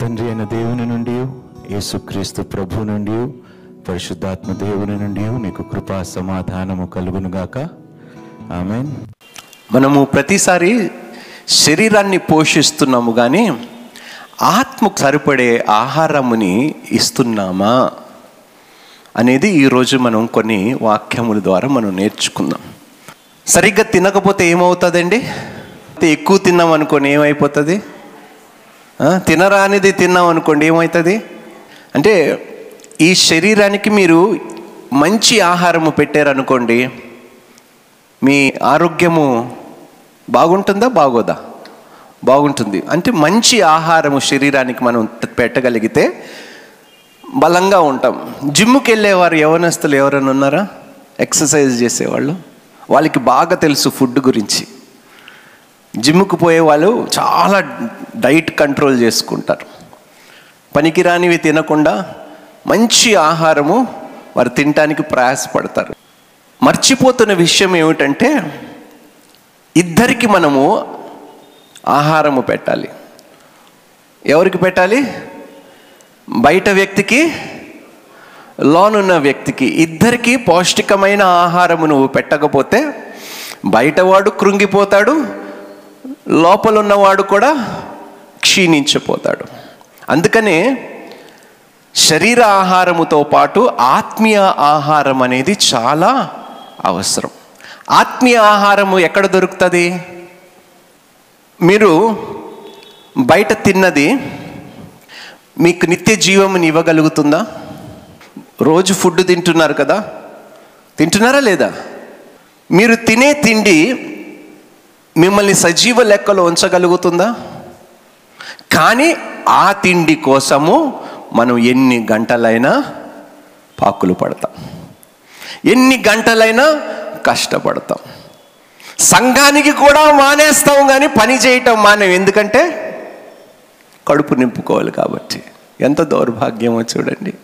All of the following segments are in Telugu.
తండ్రి అయిన దేవుని నుండి యేసుక్రీస్తు ప్రభు నుండి పరిశుద్ధాత్మ దేవుని నుండి మీకు కృపా సమాధానము కలుగునుగాక ఆమెన్. మనము ప్రతిసారి శరీరాన్ని పోషిస్తున్నాము కానీ ఆత్మకు సరిపడే ఆహారముని ఇస్తున్నామా అనేది ఈరోజు మనం కొన్ని వాక్యముల ద్వారా మనం నేర్చుకుందాం. సరిగ్గా తినకపోతే ఏమవుతుందండి? ఎక్కువ తిన్నాం అనుకోని ఏమైపోతుంది? తినరానిది తిన్నాం అనుకోండి ఏమవుతుంది అంటే ఈ శరీరానికి మీరు మంచి ఆహారము పెట్టారనుకోండి మీ ఆరోగ్యము బాగుంటుందా బాగోదా? బాగుంటుంది. అంటే మంచి ఆహారము శరీరానికి మనం పెట్టగలిగితే బలంగా ఉంటాం. జిమ్కి వెళ్ళేవారు యవనస్తులు ఎవరైనా ఉన్నారా? ఎక్సర్సైజ్ చేసేవాళ్ళు? వాళ్ళకి బాగా తెలుసు ఫుడ్ గురించి. జిమ్కు పోయే వాళ్ళు చాలా డైట్ కంట్రోల్ చేసుకుంటారు. పనికిరానివి తినకుండా మంచి ఆహారము వారు తినటానికి ప్రయాసపడతారు. మర్చిపోతున్న విషయం ఏమిటంటే ఇద్దరికి మనము ఆహారము పెట్టాలి. ఎవరికి పెట్టాలి? బయట వ్యక్తికి లోనున్న వ్యక్తికి. ఇద్దరికి పౌష్టికమైన ఆహారము నువ్వు పెట్టకపోతే బయటవాడు కృంగిపోతాడు లోపలున్నవాడు కూడా క్షీణించిపోతాడు. అందుకనే శరీర ఆహారముతో పాటు ఆత్మీయ ఆహారం అనేది చాలా అవసరం. ఆత్మీయ ఆహారము ఎక్కడ దొరుకుతుంది? మీరు బయట తిన్నది మీకు నిత్య జీవముని ఇవ్వగలుగుతుందా? రోజు ఫుడ్ తింటున్నారు కదా? తింటున్నారా లేదా? మీరు తినే తిండి మిమ్మల్ని సజీవ లెక్కలో ఉంచగలుగుతుందా? కానీ ఆ తిండి కోసము మనం ఎన్ని గంటలైనా పాకులు పడతాం. ఎన్ని గంటలైనా కష్టపడతాం. సంఘానికి కూడా మానేస్తాం కానీ పని చేయటం మానేం. ఎందుకంటే కడుపు నింపుకోవాలి కాబట్టి. ఎంత దౌర్భాగ్యమో చూడండి.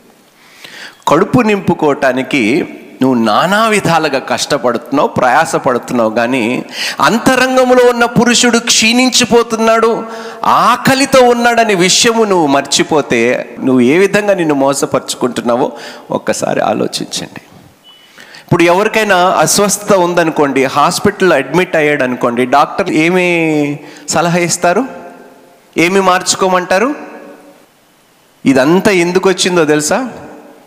కడుపు నింపుకోవటానికి నువ్వు నానా విధాలుగా కష్టపడుతున్నావు ప్రయాసపడుతున్నావు కానీ అంతరంగంలో ఉన్న పురుషుడు క్షీణించిపోతున్నాడు ఆకలితో ఉన్నాడనే విషయము నువ్వు మర్చిపోతే నువ్వు ఏ విధంగా నిన్ను మోసపరుచుకుంటున్నావో ఒక్కసారి ఆలోచించండి. ఇప్పుడు ఎవరికైనా అస్వస్థత ఉందనుకోండి హాస్పిటల్లో అడ్మిట్ అయ్యాడు అనుకోండి డాక్టర్ ఏమి సలహా ఇస్తారు? ఏమి మార్చుకోమంటారు? ఇదంతా ఎందుకు వచ్చిందో తెలుసా?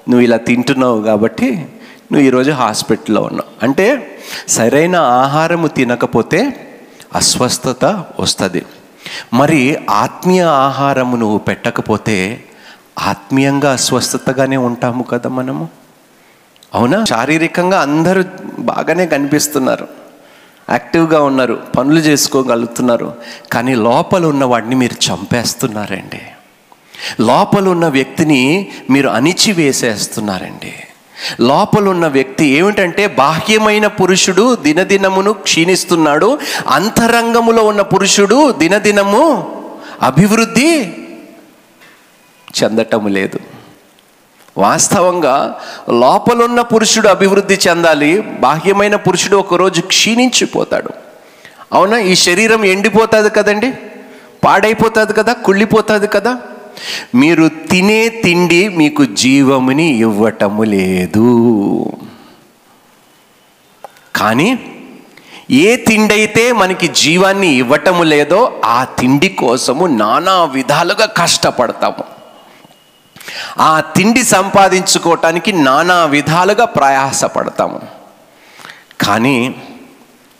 నువ్వు ఇలా తింటున్నావు కాబట్టి నువ్వు ఈరోజు హాస్పిటల్లో ఉన్నావు. అంటే సరైన ఆహారము తినకపోతే అస్వస్థత వస్తుంది. మరి ఆత్మీయ ఆహారము నువ్వు పెట్టకపోతే ఆత్మీయంగా అస్వస్థతగానే ఉంటాము కదా మనము? అవునా? శారీరకంగా అందరూ బాగానే కనిపిస్తున్నారు. యాక్టివ్గా ఉన్నారు పనులు చేసుకోగలుగుతున్నారు. కానీ లోపల ఉన్న వాడిని మీరు చంపేస్తున్నారండి. లోపల ఉన్న వ్యక్తిని మీరు అణిచివేసేస్తున్నారండి. లోపలున్న వ్యక్తి ఏమిటంటే బాహ్యమైన పురుషుడు దినదినమును క్షీణిస్తున్నాడు అంతరంగములో ఉన్న పురుషుడు దినదినము అభివృద్ధి చెందటము లేదు. వాస్తవంగా లోపలున్న పురుషుడు అభివృద్ధి చెందాలి బాహ్యమైన పురుషుడు ఒకరోజు క్షీణించిపోతాడు. అవునా? ఈ శరీరం ఎండిపోతుంది కదండి? పాడైపోతుంది కదా? కుళ్ళిపోతుంది కదా? మీరు తినే తిండి మీకు జీవముని ఇవ్వటము లేదు. కానీ ఏ తిండి అయితే మనకి జీవాన్ని ఇవ్వటము లేదో ఆ తిండి కోసము నానా విధాలుగా కష్టపడతాము. ఆ తిండి సంపాదించుకోవటానికి నానా విధాలుగా ప్రయాసపడతాము. కానీ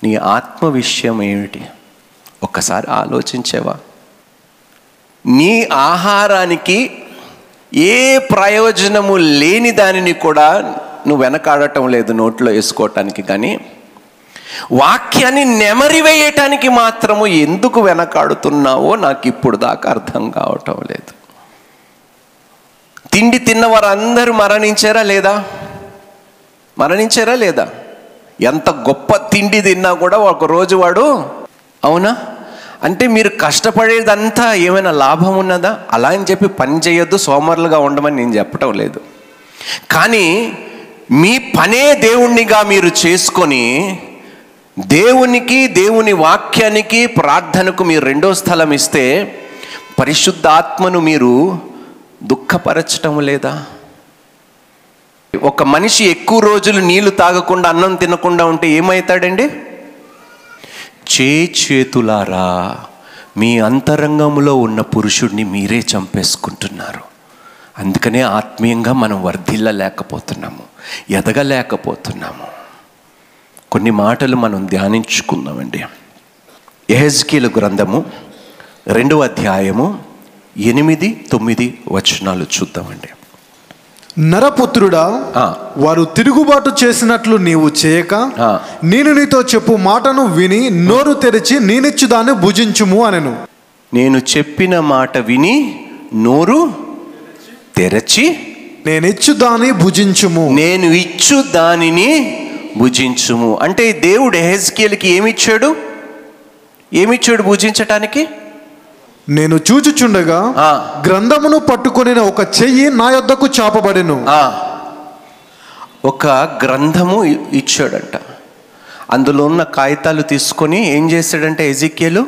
నీ ఆత్మ విషయం ఏమిటి? ఒక్కసారి ఆలోచించేవా? నీ ఆహారానికి ఏ ప్రయోజనము లేని దానిని కూడా నువ్వు వెనకాడటం లేదు నోట్లో వేసుకోవటానికి కానీ. వాక్యాన్ని నెమరివేయటానికి మాత్రము ఎందుకు వెనకాడుతున్నావో నాకు ఇప్పుడు దాకా అర్థం కావటం లేదు. తిండి తిన్న వారందరూ మరణించారా లేదా? మరణించారా లేదా? ఎంత గొప్ప తిండి తిన్నా కూడా ఒక రోజు వాడు అవునా? అంటే మీరు కష్టపడేదంతా ఏమైనా లాభం ఉన్నదా? అలా అని చెప్పి పని చేయొద్దు సోమరులుగా ఉండమని నేను చెప్పటం లేదు. కానీ మీ పనే దేవుణ్ణిగా మీరు చేసుకొని దేవునికి దేవుని వాక్యానికి ప్రార్థనకు మీరు రెండో స్థలం ఇస్తే పరిశుద్ధాత్మను మీరు దుఃఖపరచటం లేదా? ఒక మనిషి ఎక్కువ రోజులు నీళ్ళు తాగకుండా అన్నం తినకుండా ఉంటే ఏమవుతాడండి? చేతులారా మీ అంతరంగంలో ఉన్న పురుషుడిని మీరే చంపేసుకుంటున్నారు. అందుకనే ఆత్మీయంగా మనం వర్ధిల్లలేకపోతున్నాము ఎదగలేకపోతున్నాము. కొన్ని మాటలు మనం ధ్యానించుకుందామండి. ఎహెజ్కీల గ్రంథము రెండవ అధ్యాయము ఎనిమిది తొమ్మిది వచనాలు చూద్దామండి. నరపుత్రుడా. వారు తిరుగుబాటు చేసినట్లు నీవు చేయక. నేను నీతో చెప్పు మాటను విని నోరు తెరిచి నేనిచ్చు దాన్ని భుజించుము అనెను. నేను చెప్పిన మాట విని నోరు తెరచి నేనిచ్చు దాన్ని భుజించుము. నేను ఇచ్చు దానిని భుజించుము. అంటే దేవుడు ఎహెజ్కేల్కి ఏమిచ్చాడు? ఏమిచ్చాడు భుజించటానికి? నేను చూచుచుండగా. గ్రంథమును పట్టుకొనిన ఒక చెయ్యి నా యొద్దకు చాపబడెను. ఒక గ్రంథము ఇచ్చాడంట. అందులో ఉన్న కాగితాలు తీసుకొని ఏం చేశాడంటే ఎజికేలు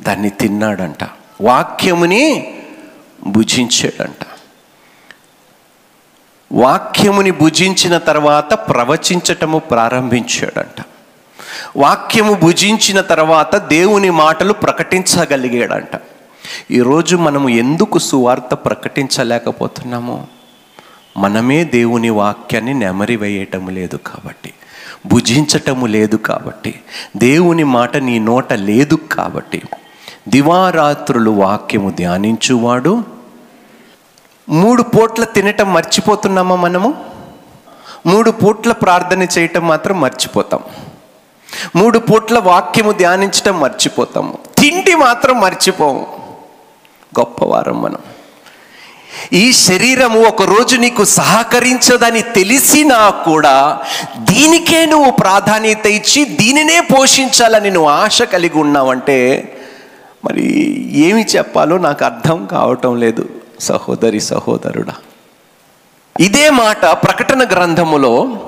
దాన్ని తిన్నాడంట. వాక్యముని భుజించాడంట. వాక్యముని భుజించిన తర్వాత ప్రవచించటము ప్రారంభించాడంట. వాక్యము భుజించిన తర్వాత దేవుని మాటలు ప్రకటించగలిగాడంట. ఈరోజు మనము ఎందుకు సువార్త ప్రకటించలేకపోతున్నాము? మనమే దేవుని వాక్యాన్ని నెమరి వేయటం లేదు కాబట్టి భుజించటము లేదు కాబట్టి దేవుని మాట నీ నోట లేదు కాబట్టి దివారాత్రులు వాక్యము ధ్యానించువాడు. మూడు పూట్ల తినటం మర్చిపోతున్నామా మనము? మూడు పూట్ల ప్రార్థన చేయటం మాత్రం మర్చిపోతాం. మూడు పూట్ల వాక్యము ధ్యానించటం మర్చిపోతాము. తిండి మాత్రం మర్చిపోము. గొప్పవారం మనం. ఈ శరీరము ఒక రోజు నీకు సహకరించదని తెలిసినా కూడా దీనికే నువ్వు ప్రాధాన్యత ఇచ్చి దీనినే పోషించాలని నువ్వు ఆశ కలిగి ఉన్నావంటే మరి ఏమి చెప్పాలో నాకు అర్థం కావటం లేదు. సహోదరి సహోదరుడా. ఇదే మాట ప్రకటన గ్రంథములో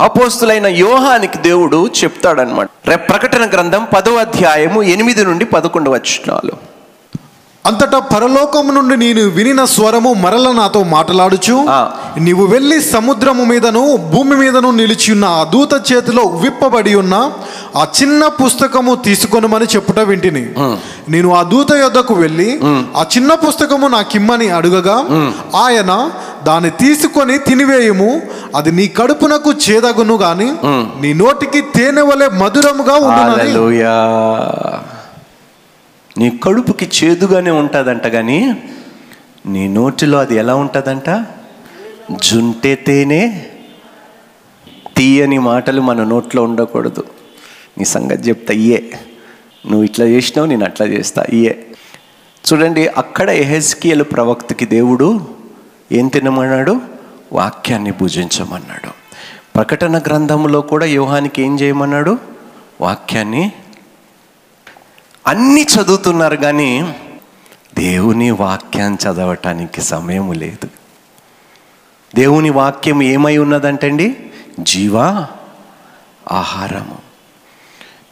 అపోస్తులైన యోహానికి దేవుడు చెప్తాడనమాట రేపు ప్రకటన గ్రంథం పదో అధ్యాయము ఎనిమిది నుండి పదకొండు వచ్చినాలు అంతటా పరలోకము నుండి నేను వినిన స్వరము మరల నాతో మాట్లాడుచు. నీవు వెళ్ళి సముద్రము మీదను భూమి మీదను నిలిచి ఉన్న ఆ దూత చేతిలో విప్పబడి ఉన్న ఆ చిన్న పుస్తకము తీసుకొనమని చెప్పుట వింటిని. నేను ఆ దూత యొద్దకు వెళ్ళి ఆ. చిన్న పుస్తకము నాకిమ్మని అడుగగా ఆయన దాన్ని తీసుకొని తినివేయము అది నీ కడుపునకు చేదగును గాని నీ నోటికి తేనె వలె మధురముగా హల్లెలూయా. నీ కడుపుకి చేదుగానే ఉంటుందంట కానీ నీ నోటిలో అది ఎలా ఉంటుందంట? జుంటే తేనె తీయని మాటలు మన నోట్లో ఉండకూడదు. నీ సంగతి చెప్తా ఇయే నువ్వు ఇట్లా చేసినావు నేను అట్లా చేస్తా ఇయే చూడండి అక్కడ ఎహెస్కియలు ప్రవక్తకి దేవుడు ఏం తినమన్నాడు? వాక్యాన్ని భుజించమన్నాడు. ప్రకటన గ్రంథంలో కూడా యోహానికి ఏం చేయమన్నాడు? వాక్యాన్ని అన్నీ చదువుతున్నారు కానీ దేవుని వాక్యాన్ని చదవటానికి సమయం లేదు. దేవుని వాక్యం ఏమై ఉన్నదంటండి? జీవా ఆహారము.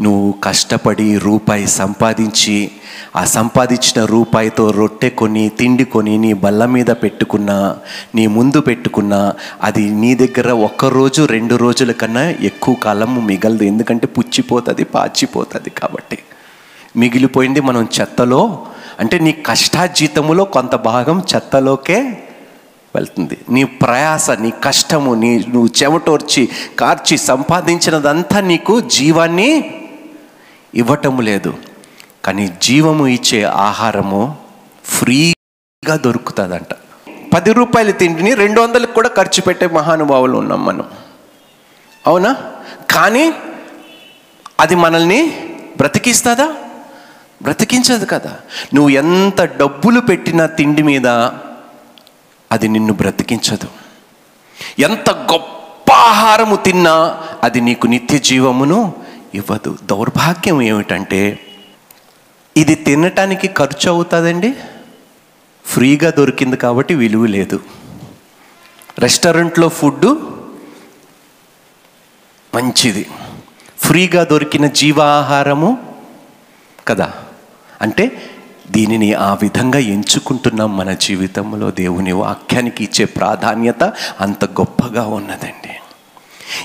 నువ్వు కష్టపడి రూపాయి సంపాదించి ఆ సంపాదించిన రూపాయితో రొట్టె కొని తిండి కొని నీ బల్ల మీద పెట్టుకున్నా నీ ముందు పెట్టుకున్నా అది నీ దగ్గర ఒక్క రోజు రెండు రోజుల కన్నా ఎక్కువ కాలం మిగలదు. ఎందుకంటే పుచ్చిపోతుంది పాచిపోతుంది కాబట్టి. మిగిలిపోయింది మనం చెత్తలో అంటే నీ కష్టాజీతములో కొంత భాగం చెత్తలోకే వెళ్తుంది. నీ ప్రయాస నీ కష్టము నీ నువ్వు చెమటోర్చి కార్చి సంపాదించినదంతా నీకు జీవాన్ని ఇవ్వటము లేదు. కానీ జీవము ఇచ్చే ఆహారము ఫ్రీగా దొరుకుతుందంట. పది రూపాయల తిండిని రెండు వందలకు కూడా ఖర్చు పెట్టే మహానుభావులు ఉన్నాం మనం. అవునా? కానీ అది మనల్ని బ్రతికిస్తుందా? బ్రతికించదు కదా. నువ్వు ఎంత డబ్బులు పెట్టినా తిండి మీద అది నిన్ను బ్రతికించదు. ఎంత గొప్ప ఆహారము తిన్నా అది నీకు నిత్య జీవమును ఇవ్వదు. దౌర్భాగ్యం ఏమిటంటే ఇది తినటానికి ఖర్చు అవుతుందండి ఫ్రీగా దొరికింది కాబట్టి విలువ లేదు. రెస్టారెంట్లో ఫుడ్ మంచిది. ఫ్రీగా దొరికిన జీవాహారము కదా? అంటే దీనిని ఆ విధంగా ఎంచుకుంటున్నాం మన జీవితంలో దేవుని వాక్యానికి ఇచ్చే ప్రాధాన్యత అంత గొప్పగా ఉన్నదండి.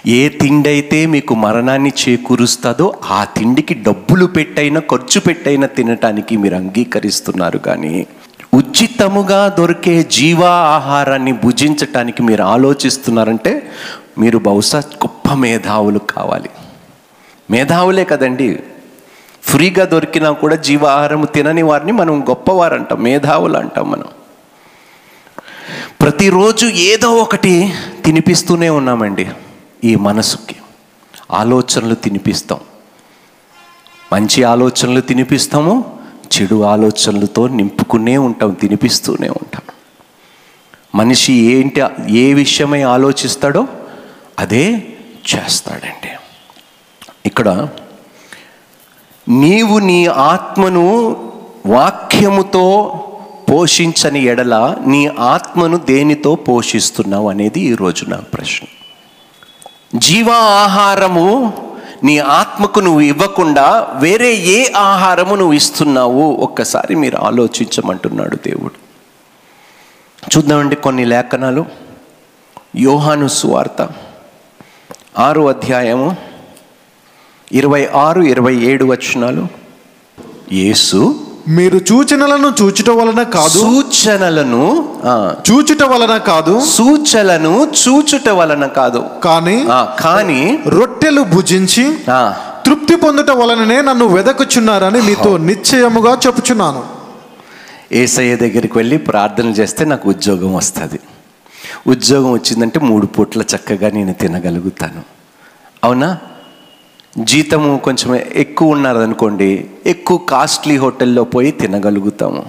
ఏ తిండి అయితే మీకు మరణాన్ని చేకూరుస్తుందో ఆ తిండికి డబ్బులు పెట్టైనా ఖర్చు పెట్టైనా తినటానికి మీరు అంగీకరిస్తున్నారు కానీ ఉచితముగా దొరికే జీవా ఆహారాన్ని భుజించటానికి మీరు ఆలోచిస్తున్నారంటే మీరు బహుశా గొప్ప మేధావులు కావాలి. మేధావులే కదండి. ఫ్రీగా దొరికినా కూడా జీవాహారం తినని వారిని మనం గొప్పవారు అంటాం మేధావులు అంటాం మనం. ప్రతిరోజు ఏదో ఒకటి తినిపిస్తూనే ఉన్నామండి. ఈ మనసుకి. ఆలోచనలు తినిపిస్తాం. మంచి ఆలోచనలు తినిపిస్తాము చెడు ఆలోచనలతో నింపుకునే ఉంటాం తినిపిస్తూనే ఉంటాం. మనిషి ఏంటి ఏ విషయమై ఆలోచిస్తాడో అదే చేస్తాడండి. ఇక్కడ నీవు నీ ఆత్మను వాక్యముతో పోషించని ఎడల నీ ఆత్మను దేనితో పోషిస్తున్నావు అనేది ఈరోజు నా ప్రశ్న. జీవ ఆహారము నీ ఆత్మకు నువ్వు ఇవ్వకుండా వేరే ఏ ఆహారము నువ్వు ఇస్తున్నావు? ఒక్కసారి మీరు ఆలోచించమంటున్నాడు దేవుడు. చూద్దామండి కొన్ని లేఖనాలు. యోహాను సువార్త ఆరు అధ్యాయము ఇరవై ఆరు ఇరవై ఏడు వచనాలు. యేసు మీరు సూచనలను చూచుట వలన కాదు. సూచనలను చూచుట వలన కాదు. సూచనలను చూచుట వలన కాదు. కానీ కానీ రొట్టెలు భుజించి తృప్తి పొందుట వలననే నన్ను వెదకుచున్నారని మీతో నిశ్చయముగా చెప్పుచున్నాను. ఏసయ్య దగ్గరికి వెళ్ళి ప్రార్థన చేస్తే నాకు ఉద్యోగం వస్తుంది. ఉద్యోగం వచ్చిందంటే మూడు పూట్ల చక్కగా నేను తినగలుగుతాను. అవునా? జీతము కొంచెం ఎక్కువ ఉన్నారనుకోండి ఎక్కువ కాస్ట్లీ హోటల్లో పోయి తినగలుగుతాము.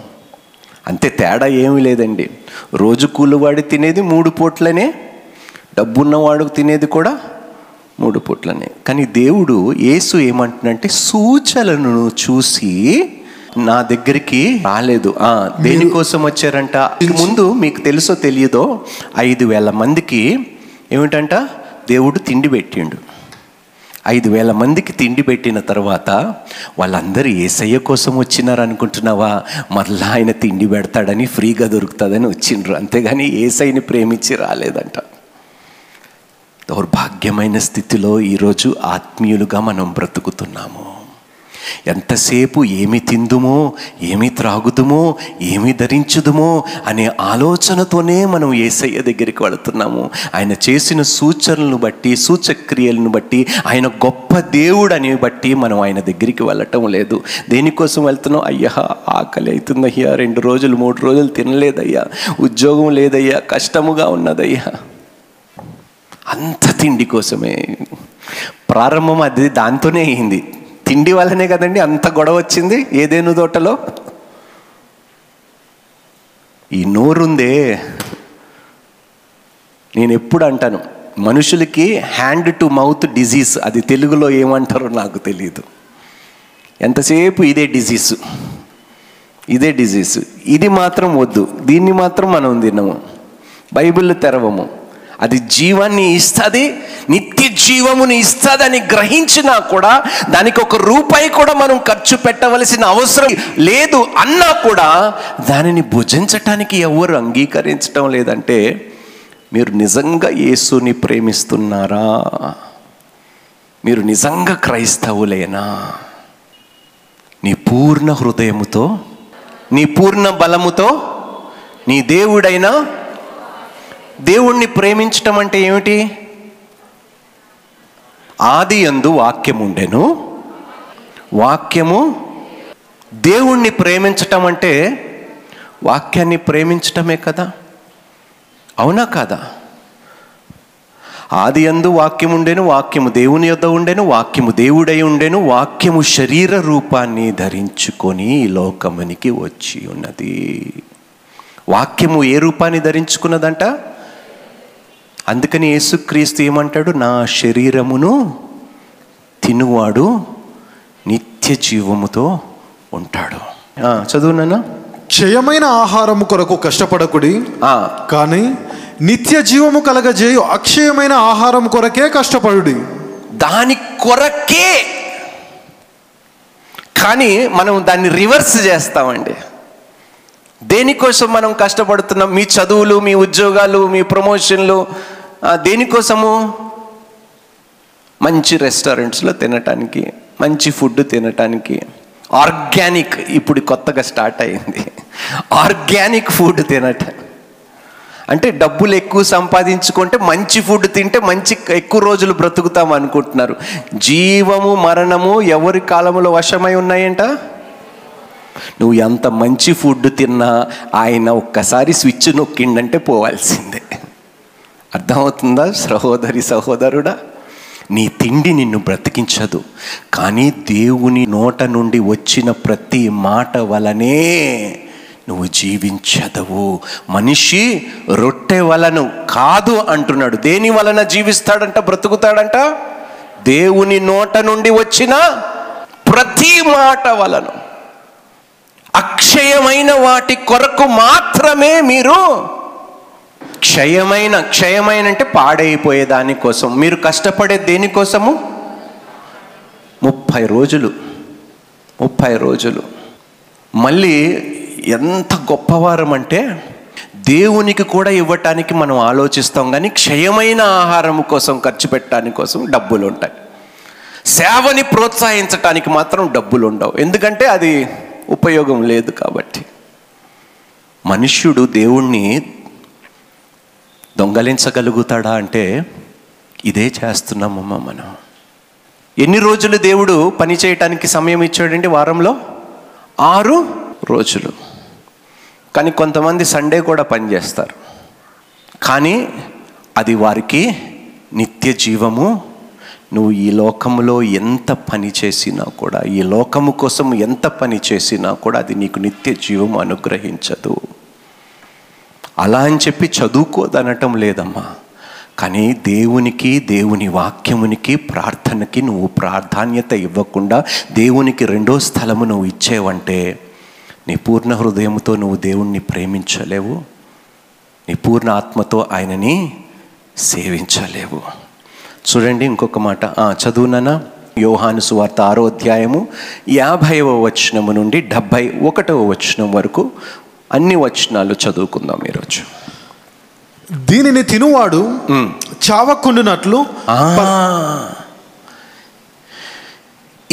అంతే తేడా ఏమీ లేదండి. రోజు కూలివాడి తినేది మూడు పూట్లనే డబ్బున్నవాడు తినేది కూడా మూడు పూట్లనే. కానీ దేవుడు యేసు ఏమంటున్నంటే సూచనలను చూసి నా దగ్గరికి రాలేదు. ఆ దేనికోసం వచ్చారంట? ముందు మీకు తెలుసో తెలియదో ఐదు వేల మందికి ఏమిటంట? దేవుడు తిండి పెట్టిండు. ఐదు వేల మందికి తిండి పెట్టిన తర్వాత వాళ్ళందరూ ఏసయ్య కోసం వచ్చినారు అనుకుంటున్నావా మరలా ఆయన తిండి పెడతాడని ఫ్రీగా దొరుకుతుందని వచ్చిండ్రు. అంతేగాని ఏసైని ప్రేమించి రాలేదంట. దౌర్భాగ్యమైన స్థితిలో ఈరోజు ఆత్మీయులుగా మనం బ్రతుకుతున్నాము. ఎంతసేపు ఏమి తిందుమో ఏమి త్రాగుదుమో ఏమి ధరించుదుమో అనే ఆలోచనతోనే మనం ఏసయ్య దగ్గరికి వెళుతున్నాము. ఆయన చేసిన సూచనలను బట్టి సూచక్రియలను బట్టి ఆయన గొప్ప దేవుడు అని బట్టి మనం ఆయన దగ్గరికి వెళ్ళటం లేదు. దేనికోసం వెళ్తున్నాం అయ్యా ఆకలి అవుతుందయ్యా. రెండు రోజులు మూడు రోజులు తినలేదయ్యా. ఉద్యోగం లేదయ్యా. కష్టముగా ఉన్నదయ్యా. అంత తిండి కోసమే. ప్రారంభం అది దాంతోనే అయింది. తిండి వల్లనే కదండి అంత గొడవ వచ్చింది? ఏదేను తోటలో? ఈ నోరుందే. నేను ఎప్పుడు అంటాను మనుషులకి హ్యాండ్ టు మౌత్ డిజీజ్ అది తెలుగులో ఏమంటారో నాకు తెలియదు ఎంతసేపు ఇదే డిజీజ్ ఇదే డిజీజ్ ఇది మాత్రం వద్దు. దీన్ని మాత్రం మనం తినము. బైబిల్ తెరవము. అది జీవాన్ని ఇస్తుంది నిత్య జీవముని ఇస్తుందని గ్రహించినా కూడా దానికి ఒక రూపాయి కూడా మనం ఖర్చు పెట్టవలసిన అవసరం లేదు అన్నా కూడా దానిని భుజించటానికి ఎవరు అంగీకరించడం లేదంటే మీరు నిజంగా యేసుని ప్రేమిస్తున్నారా? మీరు నిజంగా క్రైస్తవులేనా? నీ పూర్ణ హృదయముతో నీ పూర్ణ బలముతో నీ దేవుడైనా దేవుణ్ణి ప్రేమించటం అంటే ఏమిటి? ఆది యందు వాక్యం ఉండెను వాక్యము దేవుణ్ణి ప్రేమించటం అంటే వాక్యాన్ని ప్రేమించటమే కదా? అవునా కాదా? ఆది యందు వాక్యం ఉండెను వాక్యము దేవుని యొద్ద ఉండెను వాక్యము దేవుడై ఉండెను వాక్యము శరీర రూపాన్ని ధరించుకొని ఈ లోకమునికి వచ్చి ఉన్నది. వాక్యము ఏ రూపాన్ని ధరించుకున్నదంట? అందుకని యేసుక్రీస్తు ఏమంటాడు? నా శరీరమును తినువాడు నిత్య జీవముతో ఉంటాడు చదువు నాన్న. క్షయమైన ఆహారము కొరకు కష్టపడకుడి కానీ నిత్య జీవము కలగజేయు అక్షయమైన ఆహారం కొరకే కష్టపడుడి. దాని కొరకే. కానీ మనం దాన్ని రివర్స్ చేస్తామండి. దేనికోసం మనం కష్టపడుతున్నాం? మీ చదువులు మీ ఉద్యోగాలు మీ ప్రమోషన్లు దేనికోసము? మంచి రెస్టారెంట్స్లో తినటానికి మంచి ఫుడ్ తినటానికి. ఆర్గానిక్ ఇప్పుడు కొత్తగా స్టార్ట్ అయింది. ఆర్గానిక్ ఫుడ్ తినటం. అంటే డబ్బులు ఎక్కువ సంపాదించుకుంటే మంచి ఫుడ్ తింటే మంచి ఎక్కువ రోజులు బ్రతుకుతాం అనుకుంటున్నారు. జీవము మరణము ఎవరి కాలంలో వశమై ఉన్నాయంట? నువ్వు ఎంత మంచి ఫుడ్ తిన్నా ఆయన ఒక్కసారి స్విచ్ నొక్కిండంటే పోవాల్సిందే. అర్థమవుతుందా? సహోదరి సహోదరుడా నీ తిండి నిన్ను బ్రతికించదు కానీ దేవుని నోట నుండి వచ్చిన ప్రతి మాట వలనే నువ్వు జీవించదవు. మనిషి రొట్టె వలను కాదు అంటున్నాడు. దేని వలన జీవిస్తాడంట? బ్రతుకుతాడంట? దేవుని నోట నుండి వచ్చిన ప్రతి మాట వలన. అక్షయమైన వాటి కొరకు మాత్రమే మీరు క్షయమైన క్షయమైన అంటే పాడైపోయే దానికోసం మీరు కష్టపడే దేనికోసము ముప్పై రోజులు. ముప్పై రోజులు. మళ్ళీ ఎంత గొప్పవారం అంటే దేవునికి కూడా ఇవ్వటానికి మనం ఆలోచిస్తాం కానీ క్షయమైన ఆహారం కోసం ఖర్చు పెట్టడానికి కోసం డబ్బులు ఉంటాయి సేవని ప్రోత్సహించటానికి మాత్రం డబ్బులు ఉండవు ఎందుకంటే అది ఉపయోగం లేదు కాబట్టి. మనుష్యుడు దేవుణ్ణి దొంగలించగలుగుతాడా అంటే ఇదే చేస్తున్నామమ్మ మనం. ఎన్ని రోజులు దేవుడు పని చేయటానికి సమయం ఇచ్చాడండి వారంలో? ఆరు రోజులు. కానీ కొంతమంది సండే కూడా పని చేస్తారు. కానీ అది వారికి నిత్య జీవము నువ్వు ఈ లోకములో ఎంత పని చేసినా కూడా ఈ లోకము కోసం ఎంత పని చేసినా కూడా అది నీకు నిత్య జీవం అనుగ్రహించదు. అలా అని చెప్పి చదువుకోదనటం లేదమ్మా. కానీ దేవునికి దేవుని వాక్యమునికి ప్రార్థనకి నువ్వు ప్రాధాన్యత ఇవ్వకుండా దేవునికి రెండో స్థలము నువ్వు ఇచ్చేవంటే నీ పూర్ణ హృదయంతో నువ్వు దేవుణ్ణి ప్రేమించలేవు. నీ పూర్ణ ఆత్మతో ఆయనని సేవించలేవు. చూడండి ఇంకొక మాట. ఆ, చదువునానా యోహాను సువార్త ఆరో అధ్యాయము యాభైవ వచనము నుండి డెబ్భై ఒకటవ వచనం వరకు అన్ని వచనాలు చదువుకుందాం ఈరోజు. దీనిని తినువాడు చావకుండునట్లు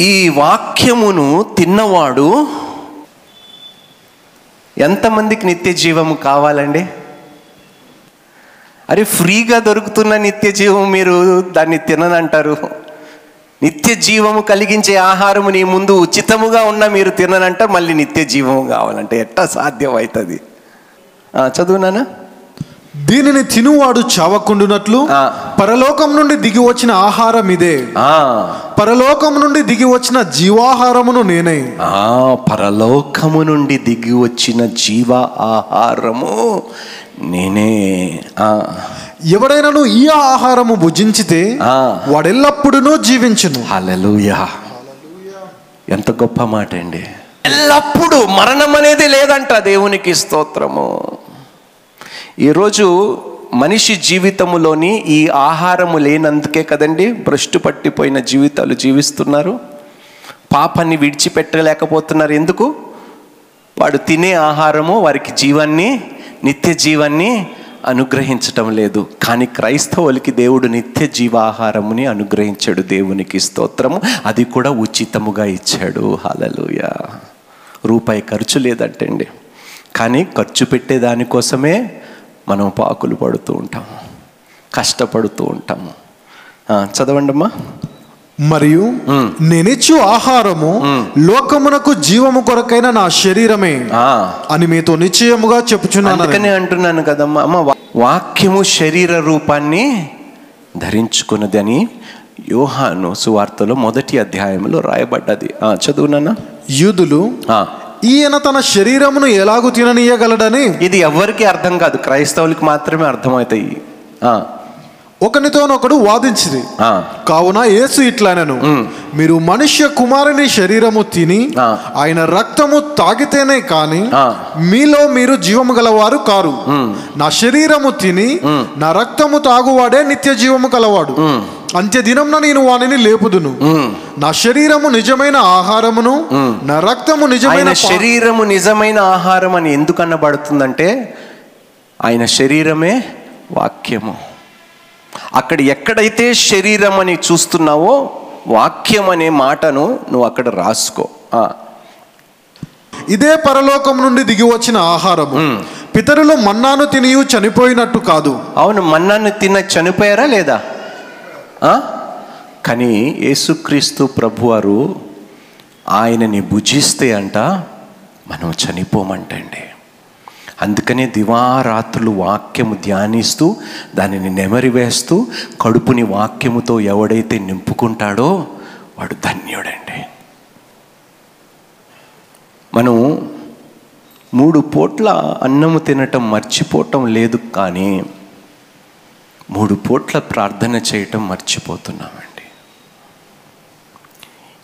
ఈ వాక్యమును తిన్నవాడు ఎంతమందికి నిత్య జీవము కావాలండి? అరే ఫ్రీగా దొరుకుతున్న నిత్య జీవం మీరు దాన్ని తిననంటారు. నిత్య జీవము కలిగించే ఆహారము నీ ముందు ఉచితముగా ఉన్న మీరు తిననంట మళ్ళీ నిత్య జీవము కావాలంటే ఎట్టా సాధ్యం అవుతుంది చదువునానా దీనిని తినువాడు చావకుండునట్లు ఆ. పరలోకం నుండి దిగి వచ్చిన ఆహారం ఇదే. ఆ, పరలోకం నుండి దిగి వచ్చిన జీవాహారమును నేనే. ఆ పరలోకము నుండి దిగి వచ్చిన జీవ ఆహారము నేనే ఎవడైనను ఈ ఆహారము భుజించితే. వాడెల్లప్పుడూ జీవించును. హల్లెలూయా. ఎంత గొప్ప మాట అండి ఎల్లప్పుడూ మరణం అనేది లేదంట దేవునికి స్తోత్రము. ఈరోజు మనిషి జీవితములోని ఈ ఆహారము లేనందుకే కదండి భ్రష్టు పట్టిపోయిన జీవితాలు జీవిస్తున్నారు. పాపాన్ని విడిచిపెట్టలేకపోతున్నారు. ఎందుకు? వాడు తినే ఆహారము వారికి జీవాన్ని నిత్య జీవాన్ని అనుగ్రహించటం లేదు. కానీ క్రైస్తవులకి దేవుడు నిత్య జీవాహారముని అనుగ్రహించాడు దేవునికి స్తోత్రము. అది కూడా ఉచితముగా ఇచ్చాడు. హలలుయ రూపాయి ఖర్చు లేదంటండి. కానీ ఖర్చు పెట్టే దానికోసమే మనం పాకులు పడుతూ ఉంటాము. కష్టపడుతూ ఉంటాము. చదవండమ్మా. మరియు నేనిచ్చు ఆహారము లోకమునకు జీవము కొరకైన నా శరీరమే అని మీతో నిశ్చయముగా చెప్పుచున్నాను అందుకనే అంటున్నాను కదమ్మా. అమ్మ వాక్యము శరీర రూపాన్ని ధరించుకున్నది అని యోహాను సువార్తలో మొదటి అధ్యాయంలో రాయబడ్డది. ఆ, చదువునానా యూదులు ఆ, ఈయన తన శరీరమును ఎలాగు తిననీయగలడని ఇది ఎవరికి అర్థం కాదు. క్రైస్తవులకి మాత్రమే అర్థమవుతాయి. ఆ, ఒకనితోనొకడు వాదించిరి. ఆ, కావున యేసు ఇట్లనను మీరు మనుష్య కుమారుని శరీరము తిని. ఆయన రక్తము తాగితేనే కాని. మీలో మీరు జీవము గలవారు కారు. నా శరీరము తిని నా రక్తము తాగువాడే నిత్య జీవము కలవాడు. అంత్య దినంన నేను వానిని లేపుదును. నా శరీరము నిజమైన ఆహారమును నా రక్తము నిజమైన శరీరము నిజమైన ఆహారం అని ఎందుకు అనబడుతుందంటే ఆయన శరీరమే వాక్యము. అక్కడ ఎక్కడైతే శరీరం అని చూస్తున్నావో వాక్యం అనే మాటను నువ్వు అక్కడ రాసుకో. ఇదే పరలోకం నుండి దిగి వచ్చిన ఆహారము. పితరులు మన్నాను తినియు చనిపోయినట్టు కాదు. అవును మన్నాన్ని తిన్న చనిపోయారా లేదా? కానీ యేసుక్రీస్తు ప్రభువారు ఆయనని భుజిస్తే అంట మనం చనిపోమంటండి. అందుకనే దివారాత్రులు వాక్యము ధ్యానిస్తూ దానిని నెమరివేస్తూ కడుపుని వాక్యముతో ఎవడైతే నింపుకుంటాడో వాడు ధన్యుడండి. మనం మూడు పూట్ల అన్నము తినటం మర్చిపోవటం లేదు కానీ మూడు పూట్ల ప్రార్థన చేయటం మర్చిపోతున్నామండి.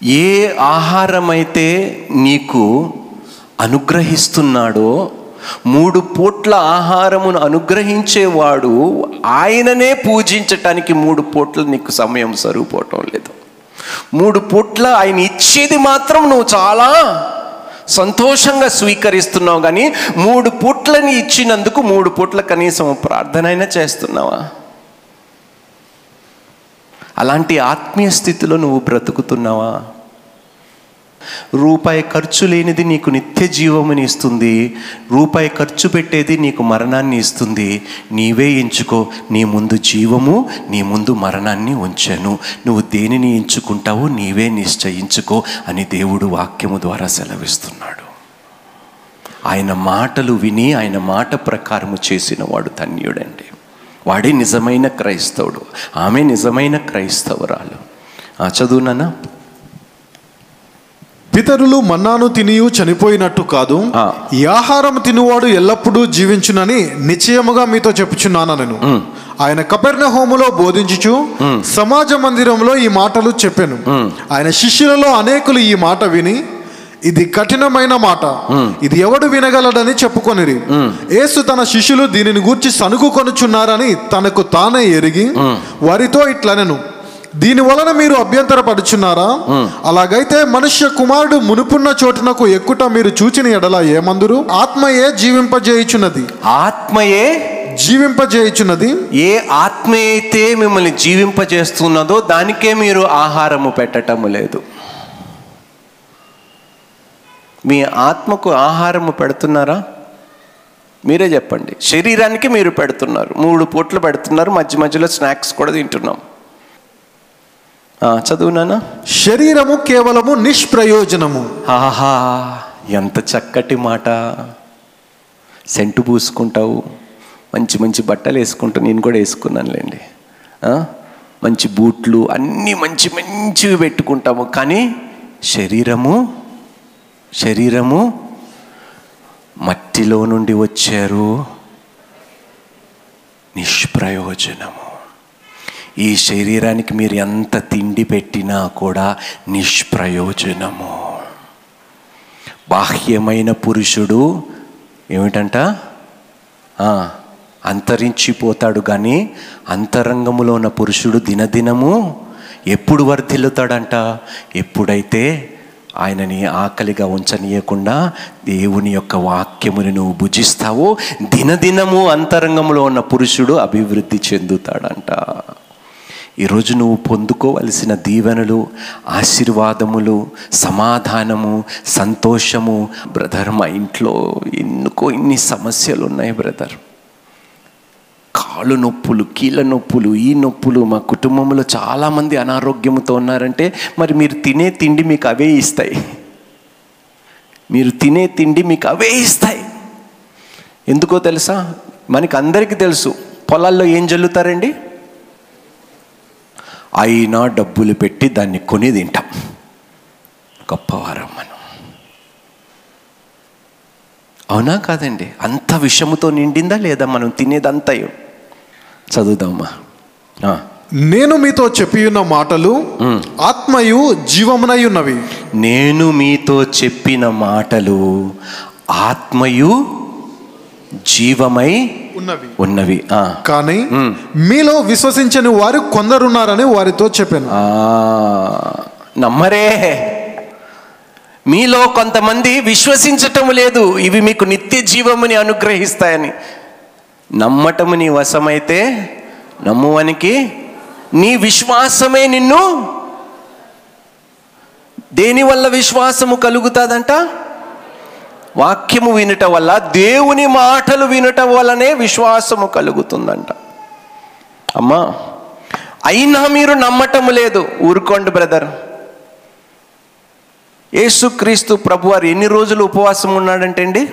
ఏ ఆహారమైతే నీకు అనుగ్రహిస్తున్నాడో మూడు పూట్ల ఆహారమును అనుగ్రహించేవాడు ఆయననే పూజించటానికి మూడు పూట్ల నీకు సమయం సరిపోవటం లేదు. మూడు పూట్ల ఆయన ఇచ్చేది మాత్రం నువ్వు చాలా సంతోషంగా స్వీకరిస్తున్నావు కానీ మూడు పూట్లని ఇచ్చినందుకు మూడు పూట్ల కనీసం ప్రార్థన అయినా చేస్తున్నావా? అలాంటి ఆత్మీయ స్థితిలో నువ్వు బ్రతుకుతున్నావా? రూపాయి ఖర్చు లేనిది నీకు నిత్య జీవముని ఇస్తుంది. రూపాయి ఖర్చు పెట్టేది నీకు మరణాన్ని ఇస్తుంది. నీవే ఎంచుకో. నీ ముందు జీవము నీ ముందు మరణాన్ని ఉంచాను. నువ్వు దేనిని ఎంచుకుంటావో నీవే నిశ్చయించుకో అని దేవుడు వాక్యము ద్వారా సెలవిస్తున్నాడు. ఆయన మాటలు విని ఆయన మాట ప్రకారము చేసిన వాడు ధన్యుడండి. వాడే నిజమైన క్రైస్తవుడు. ఆమె నిజమైన క్రైస్తవురాలు. ఆ చదువునానా పితరులు మన్నాను తినియు చనిపోయినట్టు కాదు. ఈ ఆహారం తినువాడు ఎల్లప్పుడూ జీవించునని నిశ్చయముగా మీతో చెప్పుచున్నాను నేను. ఆయన కపెర్ణ హోములో బోధించుచు సమాజ మందిరంలో ఈ మాటలు చెప్పాను. ఆయన శిష్యులలో అనేకులు ఈ మాట విని ఇది కఠినమైన మాట. ఇది ఎవడు వినగలడని చెప్పుకొనిరి. యేసు తన శిష్యులు దీనిని గూర్చి సనుగు కొనుచున్నారని తనకు తానే ఎరిగి వారితో ఇట్లనెను. దీని వలన మీరు అభ్యంతరపడుచున్నారా? అలాగైతే మనుష్య కుమారుడు మునుపున్న చోటునకు ఎక్కుట మీరు చూచిన ఎడల ఏమందురు? ఆత్మయే జీవింపజేయుచున్నది. ఆత్మయే? జీవింపజేయుచున్నది. ఏ ఆత్మ అయితే మిమ్మల్ని జీవింపజేస్తున్నదో దానికే మీరు ఆహారము పెట్టటము లేదు. మీ ఆత్మకు ఆహారము పెడుతున్నారా? మీరే చెప్పండి. శరీరానికి మీరు పెడుతున్నారు. మూడు పూట్లు పెడుతున్నారు. మధ్య మధ్యలో స్నాక్స్ కూడా తింటున్నాం. ఆ, చదువునానా శరీరము కేవలము నిష్ప్రయోజనము. ఆహా ఎంత చక్కటి మాట. సెంటు పూసుకుంటావు మంచి మంచి బట్టలు వేసుకుంటూ నేను కూడా వేసుకున్నానులేండి? మంచి బూట్లు అన్నీ మంచి మంచివి పెట్టుకుంటాము. కానీ శరీరము శరీరము మట్టిలో నుండి వచ్చారు. నిష్ప్రయోజనము. ఈ శరీరానికి మీరు ఎంత తిండి పెట్టినా కూడా నిష్ప్రయోజనము. బాహ్యమైన పురుషుడు ఏమిటంట? అంతరించిపోతాడు కానీ అంతరంగములో ఉన్న పురుషుడు దినదినము ఎప్పుడు వర్ధిల్లుతాడంట? ఎప్పుడైతే ఆయనని ఆకలిగా ఉంచనీయకుండా దేవుని యొక్క వాక్యముని నువ్వు భుజిస్తావో దినదినము అంతరంగంలో ఉన్న పురుషుడు అభివృద్ధి చెందుతాడంట. ఈరోజు నువ్వు పొందుకోవలసిన దీవెనలు ఆశీర్వాదములు సమాధానము సంతోషము. బ్రదర్ మా ఇంట్లో ఎన్నుకో ఇన్ని సమస్యలు ఉన్నాయి బ్రదర్. కాళ్ళు నొప్పులు కీళ్ళ నొప్పులు ఈ నొప్పులు మా కుటుంబంలో చాలామంది అనారోగ్యంతో ఉన్నారంటే మరి మీరు తినే తిండి మీకు అవే ఇస్తాయి. మీరు తినే తిండి మీకు అవే ఇస్తాయి. ఎందుకో తెలుసా? మనకి అందరికీ తెలుసు. పొలాల్లో ఏం జల్లుతారండి? అయినా డబ్బులు పెట్టి దాన్ని కొని తింటాం. గొప్పవారం మనం. అవునా కాదండి? అంత విషముతో నిండిందా లేదా మనం తినేదంతా చదువుదామా. నేను మీతో చెప్పియున్న మాటలు ఆత్మయు జీవమునై ఉన్నవి. నేను మీతో చెప్పిన మాటలు ఆత్మయు జీవమై ఉన్నవి. ఉన్నవి. ఆ. కానీ మీలో విశ్వసించని వారు కొందరున్నారని వారితో చెప్పాను. నమ్మరే. మీలో కొంతమంది విశ్వసించటం లేదు. ఇవి మీకు నిత్య జీవముని అనుగ్రహిస్తాయని. నమ్మటము నీ వశమైతే నమ్మువనికి నీ విశ్వాసమే నిన్ను. దేని వల్ల విశ్వాసము కలుగుతుందంట? వాక్యము వినుట వల్ల దేవుని మాటలు వినుట వల్లనే విశ్వాసము కలుగుతుందంట. అమ్మా అయినా మీరు నమ్మటం లేదు. ఊరుకోండి బ్రదర్. యేసుక్రీస్తు ప్రభువారు ఎన్ని రోజులు ఉపవాసం ఉన్నాడంటే అండి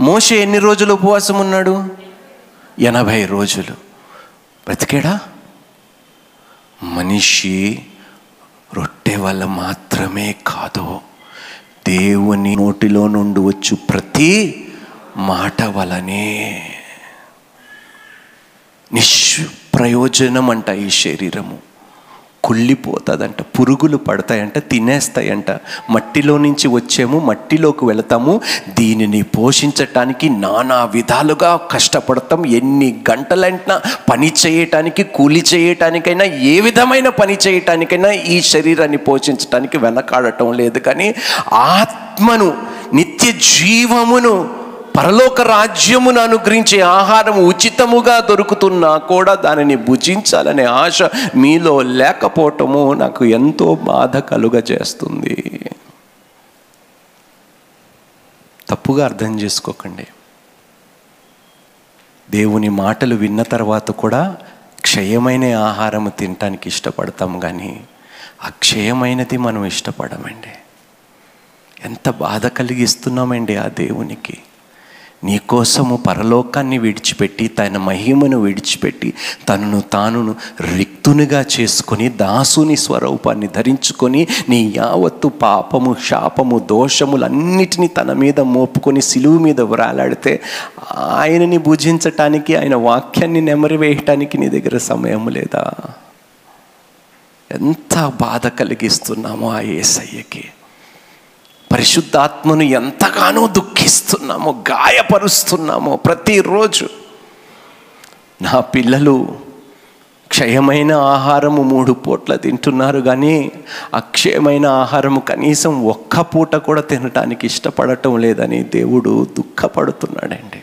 మోషే ఎన్ని రోజులు ఉపవాసం ఉన్నాడు? ఎనభై రోజులు. బ్రతికేడా? మనిషి రొట్టె వల్ల మాత్రమే కాదు. దేవుని నోటిలో నుండి వచ్చు ప్రతి మాట వలనే. నిష్ప్రయోజనం అంట ఈ శరీరము. కుళ్ళిపోతుందంట పురుగులు పడతాయంట తినేస్తాయంట. మట్టిలో నుంచి వచ్చాము మట్టిలోకి వెళతాము. దీనిని పోషించటానికి నానా విధాలుగా కష్టపడతాం. ఎన్ని గంటలంటా పని చేయటానికి కూలి చేయటానికైనా ఏ విధమైన పని చేయటానికైనా ఈ శరీరాన్ని పోషించటానికి వెనకాడటం లేదు. కానీ ఆత్మను నిత్య జీవమును పరలోక రాజ్యమును అనుగ్రహించే ఆహారం ఉచితముగా దొరుకుతున్నా కూడా దానిని భుజించాలనే ఆశ మీలో లేకపోవటము నాకు ఎంతో బాధ కలుగజేస్తుంది. తప్పుగా అర్థం చేసుకోకండి. దేవుని మాటలు విన్న తర్వాత కూడా క్షయమైన ఆహారం తినటానికి ఇష్టపడతాం కానీ అక్షయమైనది మనం ఇష్టపడమండి. ఎంత బాధ కలిగిస్తున్నామండి ఆ దేవునికి. నీకోసము పరలోకాన్ని విడిచిపెట్టి తన మహిమను విడిచిపెట్టి తనను తానును రిక్తునిగా చేసుకొని దాసుని స్వరూపాన్ని ధరించుకొని నీ యావత్తు పాపము శాపము దోషములన్నిటినీ తన మీద మోపుకొని సిలువు మీద వ్రాలాడితే ఆయనని భుజించటానికి ఆయన వాక్యాన్ని నెమరి వేయటానికి నీ దగ్గర సమయం లేదా? ఎంత బాధ కలిగిస్తున్నామో ఆ ఏసయ్యకి. పరిశుద్ధాత్మను ఎంతగానో దుఃఖిస్తున్నామో గాయపరుస్తున్నామో ప్రతిరోజు. నా పిల్లలు క్షయమైన ఆహారము మూడు పూట్ల తింటున్నారు కానీ అక్షయమైన ఆహారము కనీసం ఒక్క పూట కూడా తినటానికి ఇష్టపడటం లేదని దేవుడు దుఃఖపడుతున్నాడండి.